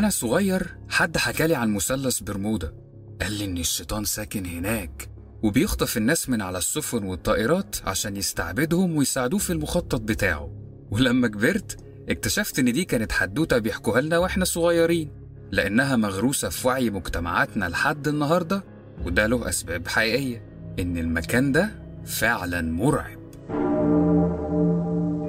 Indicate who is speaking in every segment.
Speaker 1: وأنا صغير حد حكالي عن مثلث برمودا. قال لي إن الشيطان ساكن هناك وبيخطف الناس من على السفن والطائرات عشان يستعبدهم ويساعدوه في المخطط بتاعه. ولما كبرت اكتشفت إن دي كانت حدوتة بيحكوها لنا وإحنا صغيرين لأنها مغروسة في وعي مجتمعاتنا لحد النهاردة وده له أسباب حقيقية إن المكان ده فعلا مرعب.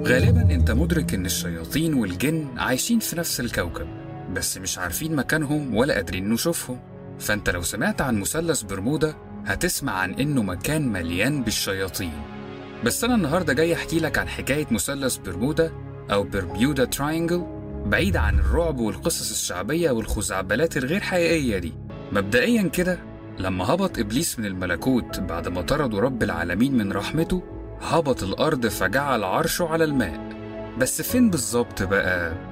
Speaker 1: غالبا أنت مدرك إن الشياطين والجن عايشين في نفس الكوكب. بس مش عارفين مكانهم ولا قادرين نشوفهم. فانت لو سمعت عن مثلث برمودا هتسمع عن إنه مكان مليان بالشياطين. بس أنا النهارده جاي أحكي لك عن حكاية مثلث برمودا أو برميودا تراينجل بعيد عن الرعب والقصص الشعبية والخزعبلات الغير حقيقية دي. مبدئيا كده لما هبط إبليس من الملكوت بعد ما طردوا رب العالمين من رحمته هبط الأرض فجعل عرشه على الماء. بس فين بالظبط بقى؟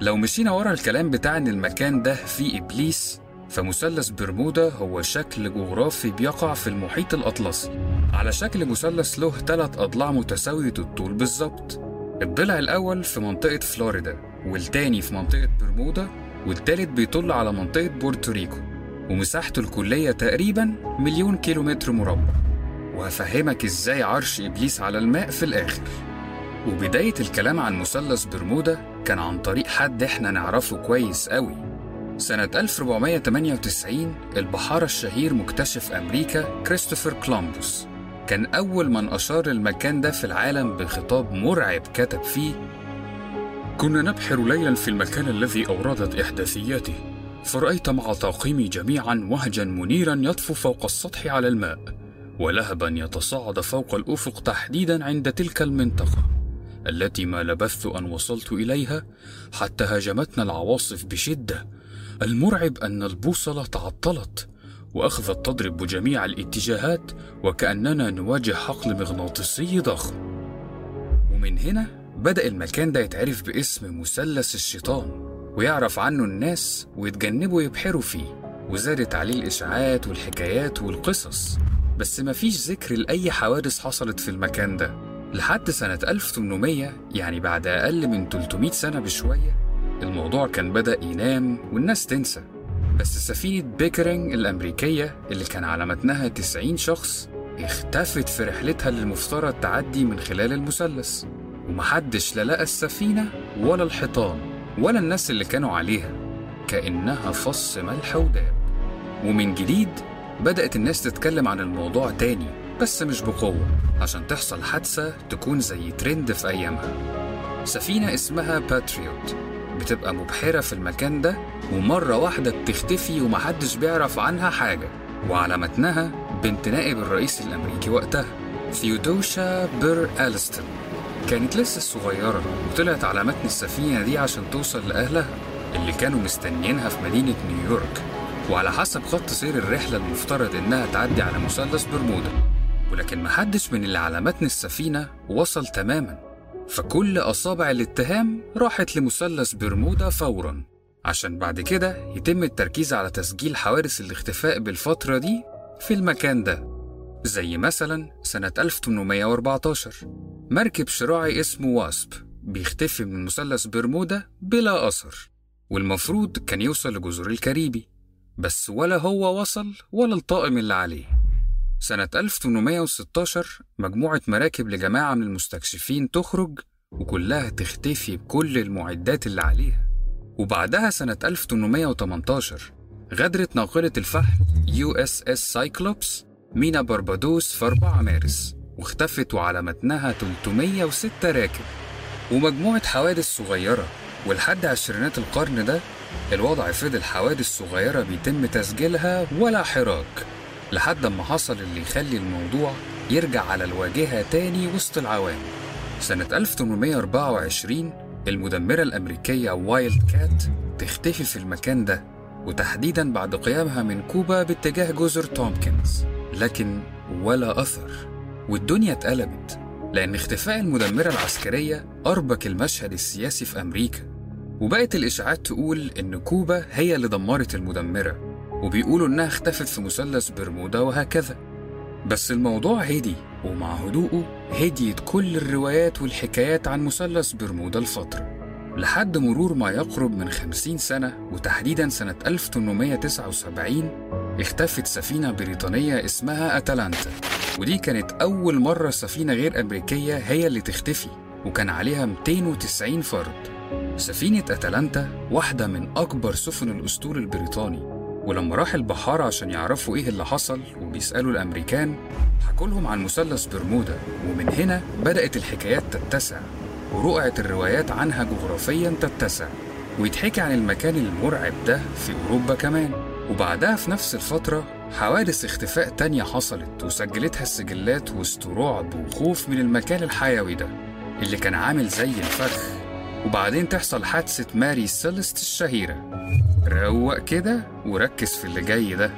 Speaker 1: لو مشينا ورا الكلام بتاع ان المكان ده فيه إبليس فمثلث برمودا هو شكل جغرافي بيقع في المحيط الأطلسي. على شكل مثلث له ثلاث أضلاع متساوية الطول بالظبط. الضلع الأول في منطقة فلوريدا والتاني في منطقة برمودا والتالت بيطل على منطقة بورتوريكو. ومساحته الكلية تقريبا مليون كيلومتر مربع. وهفهمك إزاي عرش إبليس على الماء في الآخر. وبداية الكلام عن مثلث برمودا كان عن طريق حد إحنا نعرفه كويس قوي سنة 1498 البحارة الشهير مكتشف أمريكا كريستوفر كولومبوس. كان أول من أشار المكان ده في العالم بخطاب مرعب كتب فيه كنا نبحر ليلا في المكان الذي أوردت إحداثياته فرأيت مع طاقمي جميعا وهجا منيرا يطفو فوق السطح على الماء ولهبا يتصاعد فوق الأفق تحديدا عند تلك المنطقة. التي ما لبثت أن وصلت إليها حتى هاجمتنا العواصف بشدة. المرعب أن البوصلة تعطلت وأخذت تضرب بجميع الاتجاهات وكأننا نواجه حقل مغناطيسي ضخم. ومن هنا بدأ المكان ده يتعرف باسم مثلث الشيطان ويعرف عنه الناس ويتجنبوا يبحروا فيه وزادت عليه الإشاعات والحكايات والقصص. بس مفيش ذكر لأي حوادث حصلت في المكان ده. لحد سنة 1800 يعني بعد أقل من 300 سنة بشوية الموضوع كان بدأ ينام والناس تنسى. بس سفينة بيكرينج الأمريكية اللي كان على متنها 90 شخص اختفت في رحلتها اللي المفترض تعدي من خلال المثلث. ومحدش لا لقى السفينة ولا الحيطان ولا الناس اللي كانوا عليها كأنها فص ملح وداب. ومن جديد بدأت الناس تتكلم عن الموضوع تاني. بس مش بقوة. عشان تحصل حادثة تكون زي ترند في أيامها. سفينة اسمها باتريوت بتبقى مبحرة في المكان ده ومرة واحدة بتختفي ومحدش بيعرف عنها حاجة. وعلى متنها بنت نائب الرئيس الأمريكي وقتها ثيودوسيا بير ألستون كانت لسه صغيرة وطلعت على متن السفينة دي عشان توصل لأهلها اللي كانوا مستنيينها في مدينة نيويورك. وعلى حسب خط سير الرحلة المفترض إنها تعدي على مثلث برمودا. ولكن محدش من اللي على متن السفينة وصل تماما. فكل أصابع الاتهام راحت لمثلث برمودا فورا. عشان بعد كده يتم التركيز على تسجيل حوادث الاختفاء بالفترة دي في المكان ده. زي مثلا سنة 1814 مركب شراعي اسمه واسب بيختفي من مثلث برمودا بلا أثر. والمفروض كان يوصل لجزر الكاريبي. بس ولا هو وصل ولا الطاقم اللي عليه. سنة 1816 مجموعة مراكب لجماعة من المستكشفين تخرج وكلها تختفي بكل المعدات اللي عليها. وبعدها سنة 1818 غادرت ناقلة الفحم يو إس إس سايكلوبس مينا بربادوس في 4 مارس واختفت وعلى متنها 306 راكب. ومجموعة حوادث صغيرة ولحد عشرينات القرن ده الوضع فضل حوادث صغيرة بيتم تسجيلها ولا حراك. لحد ما حصل اللي يخلي الموضوع يرجع على الواجهة تاني وسط العوام. سنة 1824 المدمرة الأمريكية وايلد كات تختفي في المكان ده وتحديدا بعد قيامها من كوبا باتجاه جزر تومكنز. لكن ولا أثر. والدنيا اتقلبت لأن اختفاء المدمرة العسكرية أربك المشهد السياسي في أمريكا. وبقت الإشاعات تقول إن كوبا هي اللي دمرت المدمرة. وبيقولوا إنها اختفت في مثلث برمودا وهكذا. بس الموضوع هدي ومع هدوءه هديت كل الروايات والحكايات عن مثلث برمودا الفترة لحد مرور ما يقرب من 50 سنة وتحديدا سنة 1879 اختفت سفينة بريطانية اسمها أتلانتا. ودي كانت أول مرة سفينة غير أمريكية هي اللي تختفي وكان عليها 290 فرد. سفينة أتلانتا واحدة من أكبر سفن الأسطول البريطاني. ولما راح البحارة عشان يعرفوا إيه اللي حصل وبيسألوا الأمريكان حكوا لهم عن مثلث برمودا ومن هنا بدأت الحكايات تتسع ورقعت الروايات عنها جغرافيا تتسع ويتحكي عن المكان المرعب ده في أوروبا كمان. وبعدها في نفس الفترة حوادث اختفاء تانية حصلت وسجلتها السجلات وسط رعب وخوف من المكان الحيوي ده اللي كان عامل زي الفخ وبعدين تحصل حادثة ماري سيلست الشهيرة. روق كده وركز في اللي جاي ده.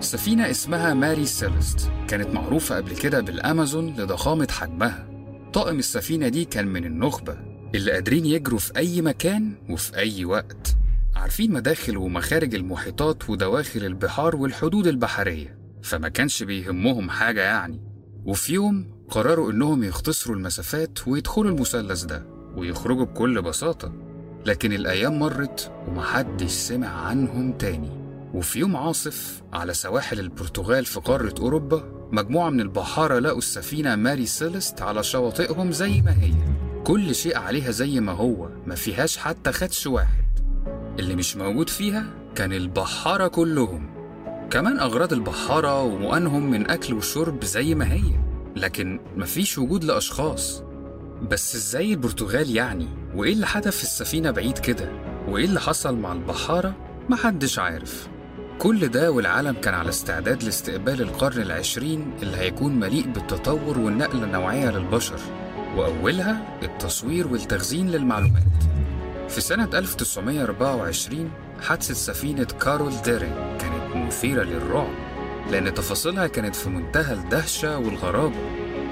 Speaker 1: سفينة اسمها ماري سيلست كانت معروفة قبل كده بالأمازون لضخامة حجمها. طاقم السفينة دي كان من النخبة اللي قادرين يجروا في أي مكان وفي أي وقت. عارفين مداخل ومخارج المحيطات ودواخل البحار والحدود البحرية فما كانش بيهمهم حاجة يعني. وفي يوم قرروا إنهم يختصروا المسافات ويدخلوا المثلث ده. ويخرجوا بكل بساطة. لكن الأيام مرت ومحدش سمع عنهم تاني. وفي يوم عاصف على سواحل البرتغال في قارة أوروبا مجموعة من البحارة لقوا السفينة ماري سيلست على شواطئهم زي ما هي. كل شيء عليها زي ما هو ما فيهاش حتى خدش واحد. اللي مش موجود فيها كان البحارة كلهم. كمان أغراض البحارة ومؤنهم من أكل وشرب زي ما هي. لكن مفيش وجود لأشخاص. بس إزاي البرتغال يعني؟ وايه اللي حدث في السفينة بعيد كده؟ وايه اللي حصل مع البحارة؟ محدش عارف. كل ده والعالم كان على استعداد لاستقبال القرن العشرين اللي هيكون مليء بالتطور والنقلة النوعية للبشر وأولها التصوير والتخزين للمعلومات. في سنة 1924 حادثة سفينة كارول ديرين كانت مثيرة للرعب لأن تفاصيلها كانت في منتهى الدهشة والغرابة.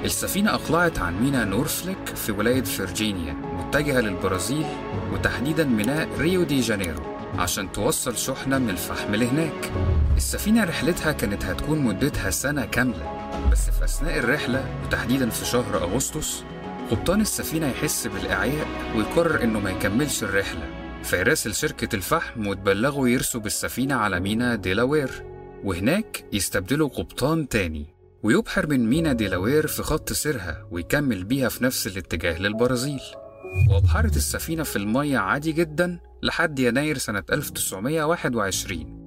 Speaker 1: السفينة أقلعت عن ميناء نورفولك في ولاية فرجينيا متجهة للبرازيل وتحديدا ميناء ريو دي جانيرو عشان توصل شحنة من الفحم لهناك. السفينة رحلتها كانت هتكون مدتها سنة كاملة بس في أثناء الرحلة وتحديدا في شهر أغسطس قبطان السفينة يحس بالإعياء ويقرر إنه ما يكملش الرحلة فيراسل شركة الفحم وتبلغوا يرسوا بالسفينة على مينا ديلاوير وهناك يستبدلوا قبطان تاني. ويبحر من مينا ديلاوير في خط سيرها ويكمل بيها في نفس الاتجاه للبرازيل. وأبحرت السفينة في المية عادي جدا لحد يناير سنة 1921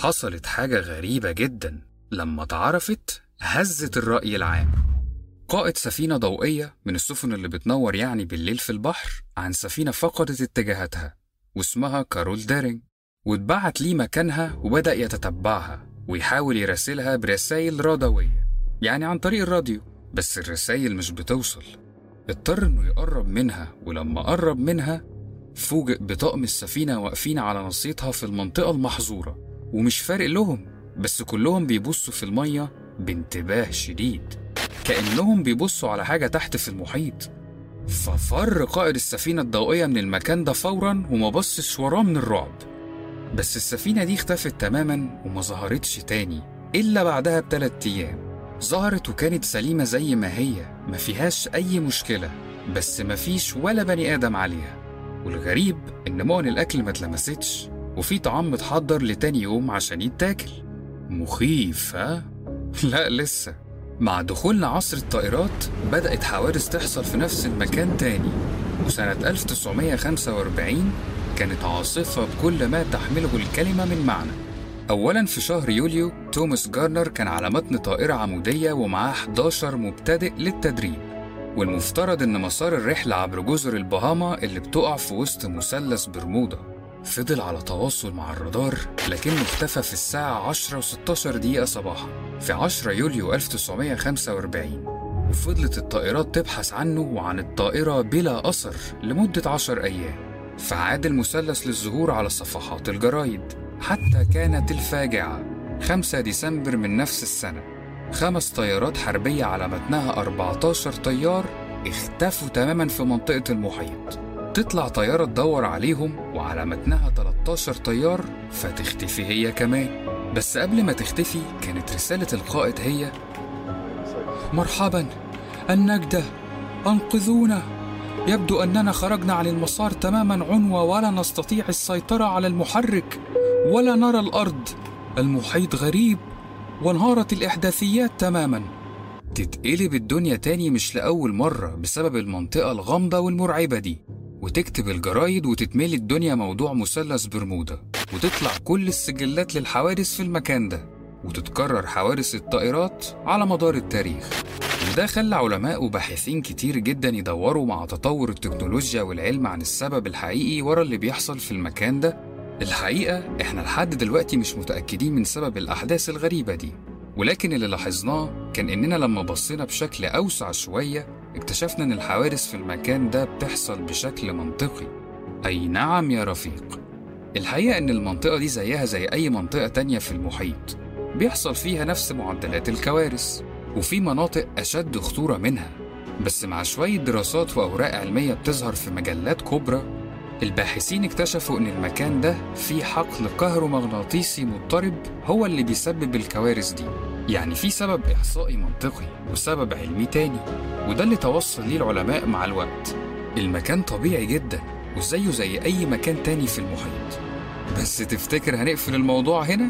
Speaker 1: حصلت حاجة غريبة جدا لما اتعرفت هزت الرأي العام. قائد سفينة ضوئية من السفن اللي بتنور يعني بالليل في البحر عن سفينة فقدت اتجاهاتها واسمها كارول ديرينج واتبعت ليه مكانها وبدأ يتتبعها ويحاول يراسلها برسائل رادوية. يعني عن طريق الراديو بس الرسائل مش بتوصل. اضطر إنه يقرب منها ولما قرب منها فوجئ بطقم السفينة واقفين على نصيتها في المنطقة المحظورة. ومش فارق لهم بس كلهم بيبصوا في المية بانتباه شديد. كأنهم بيبصوا على حاجة تحت في المحيط. ففر قائد السفينة الضوئية من المكان ده فورا وما بصش وراه من الرعب. بس السفينة دي اختفت تماما وما ظهرتش تاني إلا بعدها بثلاث أيام. ظهرت وكانت سليمة زي ما هي ما فيهاش أي مشكلة بس ما فيش ولا بني آدم عليها. والغريب إن مؤن الأكل ما اتلمستش وفي طعام متحضر لتاني يوم عشان يتاكل. مخيف ها؟ لا لسه. مع دخولنا عصر الطائرات بدأت حوادث تحصل في نفس المكان تاني. وسنة 1945 كانت عاصفة بكل ما تحمله الكلمة من معنى. أولا في شهر يوليو توماس جارنر كان على متن طائرة عمودية ومعاه 11 مبتدئ للتدريب. والمفترض إن مسار الرحلة عبر جزر البهاما اللي بتقع في وسط مثلث برمودا. فضل على تواصل مع الرادار لكنه اختفى في الساعة 10 و16 دقيقة صباحا في 10 يوليو 1945 وفضلت الطائرات تبحث عنه وعن الطائرة بلا أثر لمدة 10 أيام. فعاد المثلث للظهور على صفحات الجرايد. حتى كانت الفاجعة. 5 ديسمبر من نفس السنة. خمس طيارات حربية على متنها 14 طيار اختفوا تماما في منطقة المحيط. تطلع طيارة تدور عليهم وعلى متنها 13 طيار فتختفي هي كمان. بس قبل ما تختفي كانت رسالة القائد هي مرحبا النجدة أنقذونا. يبدو أننا خرجنا عن المسار تماما عنوة ولا نستطيع السيطرة على المحرك. ولا نرى الأرض. المحيط غريب وانهارت الإحداثيات تماما. تتقلب الدنيا تاني مش لأول مرة بسبب المنطقة الغامضة والمرعبة دي. وتكتب الجرايد وتتملي الدنيا موضوع مثلث برمودا. وتطلع كل السجلات للحوادث في المكان ده. وتتكرر حوادث الطائرات على مدار التاريخ. وده خلى علماء وباحثين كتير جدا يدوروا مع تطور التكنولوجيا والعلم عن السبب الحقيقي ورا اللي بيحصل في المكان ده. الحقيقة إحنا لحد دلوقتي مش متأكدين من سبب الأحداث الغريبة دي ولكن اللي لاحظناه كان إننا لما بصينا بشكل أوسع شوية اكتشفنا إن الحوادث في المكان ده بتحصل بشكل منطقي. أي نعم يا رفيق. الحقيقة إن المنطقة دي زيها زي أي منطقة تانية في المحيط. بيحصل فيها نفس معدلات الكوارث وفي مناطق أشد خطورة منها. بس مع شوية دراسات وأوراق علمية بتظهر في مجلات كبرى الباحثين اكتشفوا إن المكان ده فيه حقل كهرومغناطيسي مضطرب هو اللي بيسبب الكوارث دي. يعني في سبب إحصائي منطقي وسبب علمي تاني وده اللي توصل ليه العلماء مع الوقت. المكان طبيعي جدا وزيه زي أي مكان تاني في المحيط. بس تفتكر هنقفل الموضوع هنا؟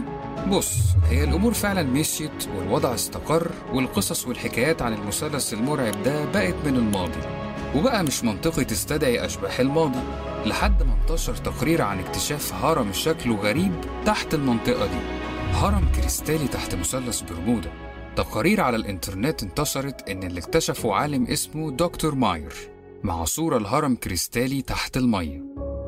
Speaker 1: بص هي الأمور فعلا مشيت والوضع استقر والقصص والحكايات عن المثلث المرعب ده بقت من الماضي. وبقى مش منطقي تستدعي أشباح الماضي لحد ما انتشر تقرير عن اكتشاف هرم شكله غريب تحت المنطقة دي. هرم كريستالي تحت مثلث برمودا. تقارير على الإنترنت انتشرت إن اللي اكتشفه عالم اسمه دكتور ماير. مع صورة الهرم كريستالي تحت المية.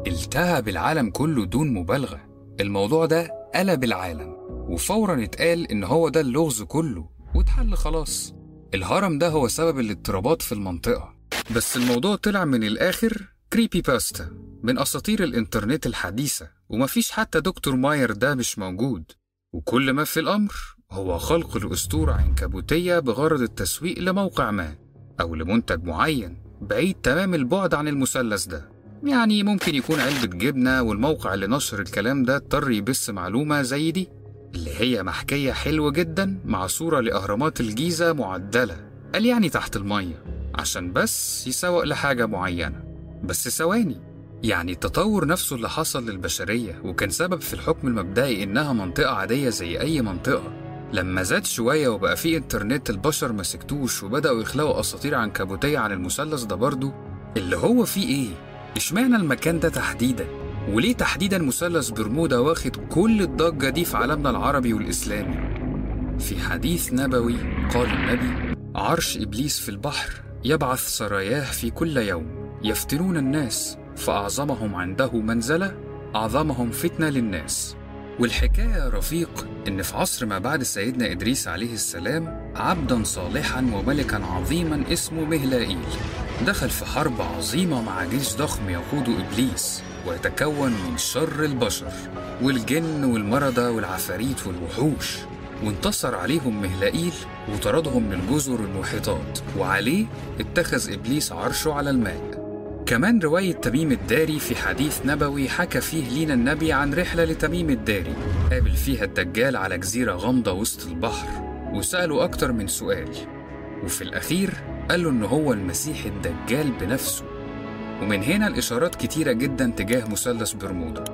Speaker 1: التهب العالم كله دون مبالغة. الموضوع ده قلب العالم. وفورا اتقال إن هو ده اللغز كله. واتحل خلاص. الهرم ده هو سبب الاضطرابات في المنطقة. بس الموضوع طلع من الآخر creepypasta من أساطير الإنترنت الحديثة ومفيش حتى دكتور ماير ده مش موجود. وكل ما في الأمر هو خلق الأسطورة عنكبوتية بغرض التسويق لموقع ما أو لمنتج معين بعيد تمام البعد عن المثلث ده. يعني ممكن يكون علبة جبنة والموقع اللي نشر الكلام ده اضطر يبث معلومة زي دي اللي هي محكية حلوة جدا مع صورة لأهرامات الجيزة معدلة قال يعني تحت المية. عشان بس يسوق لحاجة معينة بس ثواني يعني التطور نفسه اللي حصل للبشرية وكان سبب في الحكم المبدئي إنها منطقة عادية زي أي منطقة لما زاد شوية وبقى في إنترنت البشر ما سكتوش وبدأوا يخلقوا أساطير عنكبوتية عن المثلث ده برضه اللي هو فيه إيه؟ إشمعنى المكان ده تحديدا؟ وليه تحديدا مثلث برمودا واخد كل الضجة دي في عالمنا العربي والإسلامي؟ في حديث نبوي قال النبي عرش إبليس في البحر يبعث سراياه في كل يوم يفتنون الناس فأعظمهم عنده منزلة أعظمهم فتنة للناس. والحكاية يا رفيق إن في عصر ما بعد سيدنا إدريس عليه السلام عبدا صالحا وملكا عظيما اسمه مهلائيل. دخل في حرب عظيمة مع جيش ضخم يقوده إبليس ويتكون من شر البشر والجن والمرضى والعفاريت والوحوش. وانتصر عليهم مهلائيل وطردهم من الجزر المحيطات وعليه اتخذ إبليس عرشه على الماء. كمان رواية تميم الداري في حديث نبوي حكى فيه لينا النبي عن رحلة لتميم الداري. قابل فيها الدجال على جزيرة غامضة وسط البحر وسأله أكتر من سؤال. وفي الأخير قال له إن هو المسيح الدجال بنفسه. ومن هنا الإشارات كتيرة جدا تجاه مثلث برمودا.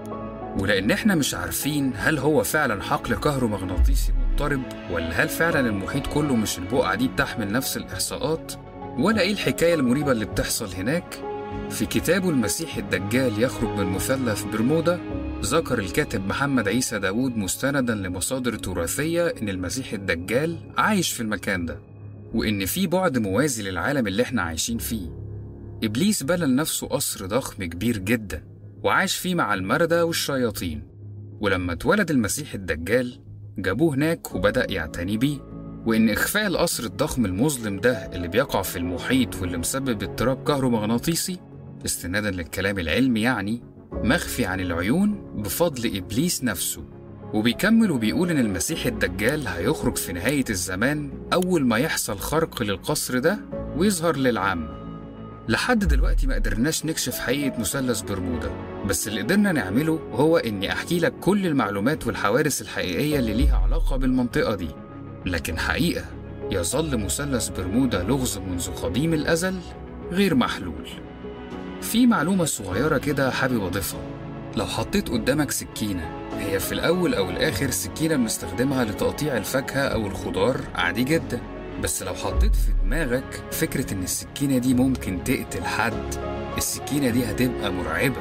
Speaker 1: ولأن إحنا مش عارفين هل هو فعلا حقل كهرومغناطيسي مضطرب ولا هل فعلا المحيط كله مش البقعة دي بتحمل نفس الإحصاءات؟ ولا إيه الحكاية المريبة اللي بتحصل هناك؟ في كتابه المسيح الدجال يخرج من مثلث برمودا ذكر الكاتب محمد عيسى داود مستندا لمصادر تراثية إن المسيح الدجال عايش في المكان ده وإن في بعد موازي للعالم اللي إحنا عايشين فيه. إبليس بنى لنفسه قصر ضخم كبير جدا وعاش فيه مع المردى والشياطين. ولما اتولد المسيح الدجال جابوه هناك وبدأ يعتني بيه. وإن إخفاء القصر الضخم المظلم ده اللي بيقع في المحيط واللي مسبب اضطراب كهرومغناطيسي استنادا للكلام العلمي يعني مخفي عن العيون بفضل إبليس نفسه. وبيكمل وبيقول إن المسيح الدجال هيخرج في نهاية الزمان أول ما يحصل خرق للقصر ده ويظهر للعامة لحد دلوقتي ما قدرناش نكشف حقيقة مثلث برمودا بس اللي قدرنا نعمله هو إني أحكي لك كل المعلومات والحوادث الحقيقية اللي ليها علاقة بالمنطقة دي. لكن حقيقة يظل مثلث برمودا لغز منذ قديم الأزل غير محلول. في معلومة صغيرة كده حابب أضيفها. لو حطيت قدامك سكينة هي في الأول أو الآخر سكينة بنستخدمها لتقطيع الفاكهة أو الخضار عادي جدا. بس لو حطيت في دماغك فكرة إن السكينة دي ممكن تقتل حد السكينة دي هتبقى مرعبة.